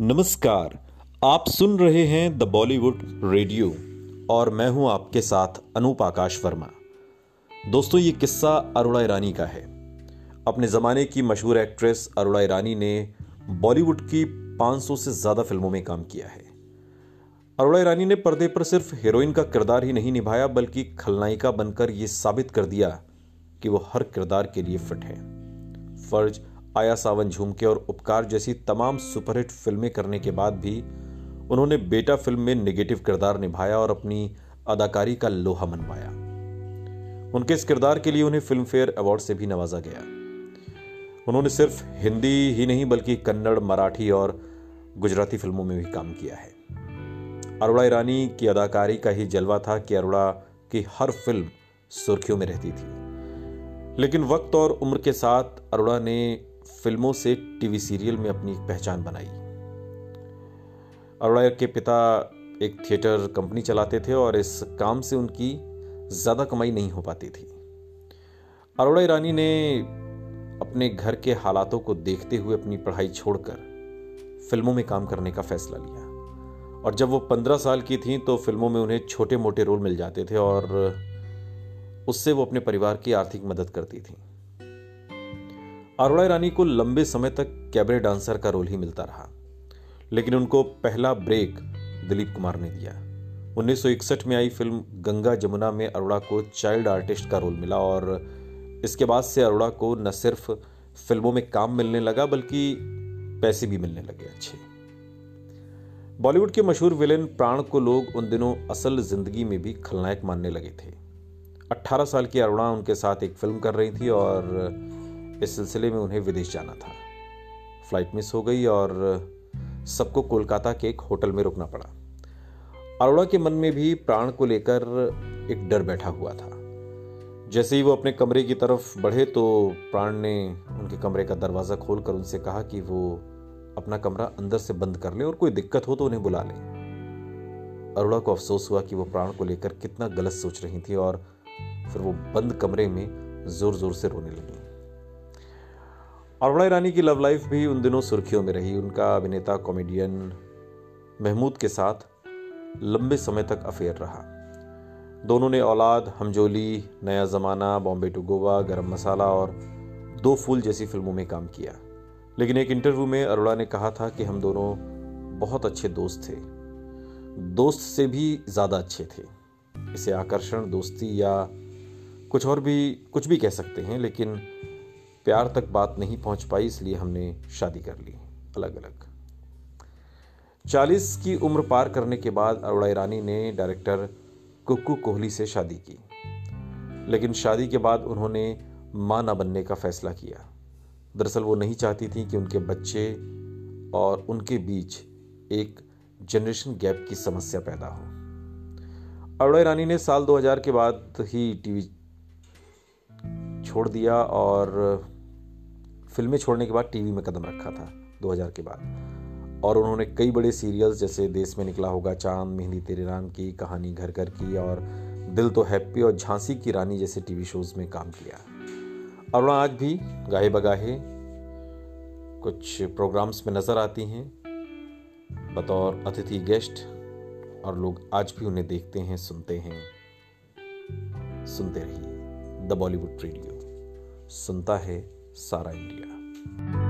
नमस्कार, आप सुन रहे हैं द बॉलीवुड रेडियो और मैं हूँ आपके साथ अनूप आकाश वर्मा। दोस्तों, ये किस्सा अरुणा ईरानी का है। अपने ज़माने की मशहूर एक्ट्रेस अरुणा ईरानी ने बॉलीवुड की 500 से ज़्यादा फ़िल्मों में काम किया है। अरुणा ईरानी ने पर्दे पर सिर्फ़ हीरोइन का किरदार ही नहीं निभाया, बल्कि खलनायिका बनकर यह साबित कर दिया कि वो हर किरदार के लिए फिट है। फ़र्ज़ आया सावन झुमके और उपकार जैसी तमाम सुपरहिट फ़िल्में करने के बाद भी उन्होंने बेटा फ़िल्म में नेगेटिव किरदार निभाया और अपनी अदाकारी का लोहा मनवाया। उनके इस किरदार के लिए उन्हें फ़िल्म फेयर अवार्ड से भी नवाजा गया। उन्होंने सिर्फ़ हिंदी ही नहीं बल्कि कन्नड़, मराठी और गुजराती फ़िल्मों में भी काम किया है। अरोड़ा ईरानी की अदाकारी का ही जलवा था कि अरोड़ा की हर फ़िल्म सुर्खियों में रहती थी। लेकिन वक्त और उम्र के साथ अरोड़ा ने फ़िल्मों से टीवी सीरियल में अपनी पहचान बनाई। अरोड़ा के पिता एक थिएटर कंपनी चलाते थे और इस काम से उनकी ज़्यादा कमाई नहीं हो पाती थी। अरोड़ा ईरानी ने अपने घर के हालातों को देखते हुए अपनी पढ़ाई छोड़कर फ़िल्मों में काम करने का फैसला लिया। और जब वो पंद्रह साल की थी तो फ़िल्मों में उन्हें छोटे मोटे रोल मिल जाते थे और उससे वो अपने परिवार की आर्थिक मदद करती थी। अरोड़ा रानी को लंबे समय तक कैबरे डांसर का रोल ही मिलता रहा। लेकिन उनको पहला ब्रेक दिलीप कुमार ने दिया। 1961 में आई फ़िल्म गंगा जमुना में अरोड़ा को चाइल्ड आर्टिस्ट का रोल मिला और इसके बाद से अरोड़ा को न सिर्फ़ फ़िल्मों में काम मिलने लगा, बल्कि पैसे भी मिलने लगे अच्छे। बॉलीवुड के मशहूर विलेन प्राण को लोग उन दिनों असल ज़िंदगी में भी खलनायक मानने लगे थे। 18 साल की अरुणा उनके साथ एक फ़िल्म कर रही थी और इस सिलसिले में उन्हें विदेश जाना था। फ़्लाइट मिस हो गई और सबको कोलकाता के एक होटल में रुकना पड़ा। अरोड़ा के मन में भी प्राण को लेकर एक डर बैठा हुआ था। जैसे ही वो अपने कमरे की तरफ़ बढ़े तो प्राण ने उनके कमरे का दरवाज़ा खोलकर उनसे कहा कि वो अपना कमरा अंदर से बंद कर ले और कोई दिक्कत हो तो उन्हें बुला ले। अरोड़ा को अफसोस हुआ कि वो प्राण को लेकर कितना गलत सोच रही थी और फिर वो बंद कमरे में ज़ोर ज़ोर से रोने लगी। अरुणा ईरानी की लव लाइफ भी उन दिनों सुर्खियों में रही। उनका अभिनेता कॉमेडियन महमूद के साथ लंबे समय तक अफेयर रहा। दोनों ने औलाद, हमजोली, नया ज़माना, बॉम्बे टू गोवा, गरम मसाला और दो फूल जैसी फ़िल्मों में काम किया। लेकिन एक इंटरव्यू में अरोड़ा ने कहा था कि हम दोनों बहुत अच्छे दोस्त थे। दोस्त से भी ज़्यादा अच्छे थे। इसे आकर्षण, दोस्ती या कुछ और भी, कुछ भी कह सकते हैं, लेकिन प्यार तक बात नहीं पहुँच पाई, इसलिए हमने शादी कर ली अलग अलग चालीस की उम्र पार करने के बाद अरोड़ा ईरानी ने डायरेक्टर कुक्कू कोहली से शादी की। लेकिन शादी के बाद उन्होंने माँ न बनने का फैसला किया। दरअसल वो नहीं चाहती थी कि उनके बच्चे और उनके बीच एक जनरेशन गैप की समस्या पैदा हो। अरोड़ा ईरानी ने साल 2000 के बाद ही टीवी छोड़ दिया और फ़िल्में छोड़ने के बाद टीवी में कदम रखा था 2000 के बाद। और उन्होंने कई बड़े सीरियल्स, जैसे देश में निकला होगा चाँद, मेहंदी तेरे नाम की, कहानी घर घर की, और दिल तो हैप्पी और झांसी की रानी जैसे टीवी शोज़ में काम किया। अरुणा आज भी गाहे बगाहे कुछ प्रोग्राम्स में नज़र आती हैं। बतौर अतिथि गेस्ट, और लोग आज भी उन्हें देखते हैं, सुनते हैं। सुनते रहिए। The Bollywood radio. सुनता है सारा इंडिया।